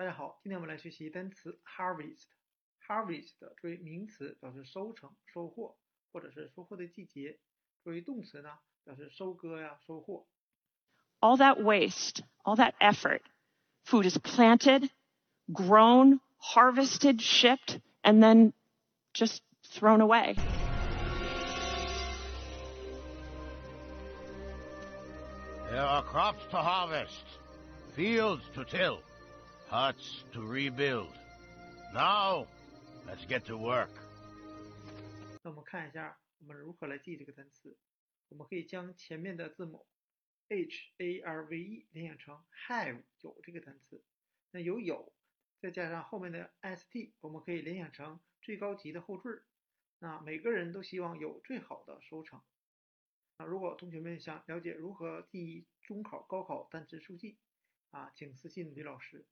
大家好，今天我们来学习单词 harvest。harvest 作为名词表示收成、收获，或者是收获的季节；作为动词呢，表示收割呀、收获。 all that waste, all that effort. Food is planted, grown, harvested, shipped, and then just thrown away. There are crops to harvest, fields to till, Huts to rebuild. Now, let's get to work. 那我们看一下我们如何来记这个单词。我们可以将前面的字母 h a r v e 联想成 have 有这个单词。那有有，再加上后面的 s t，我们可以联想成最高级的后缀。那每个人都希望有最好的收成。那，如果同学们想了解如何记忆中考、高考单词速记，啊，请私信李老师。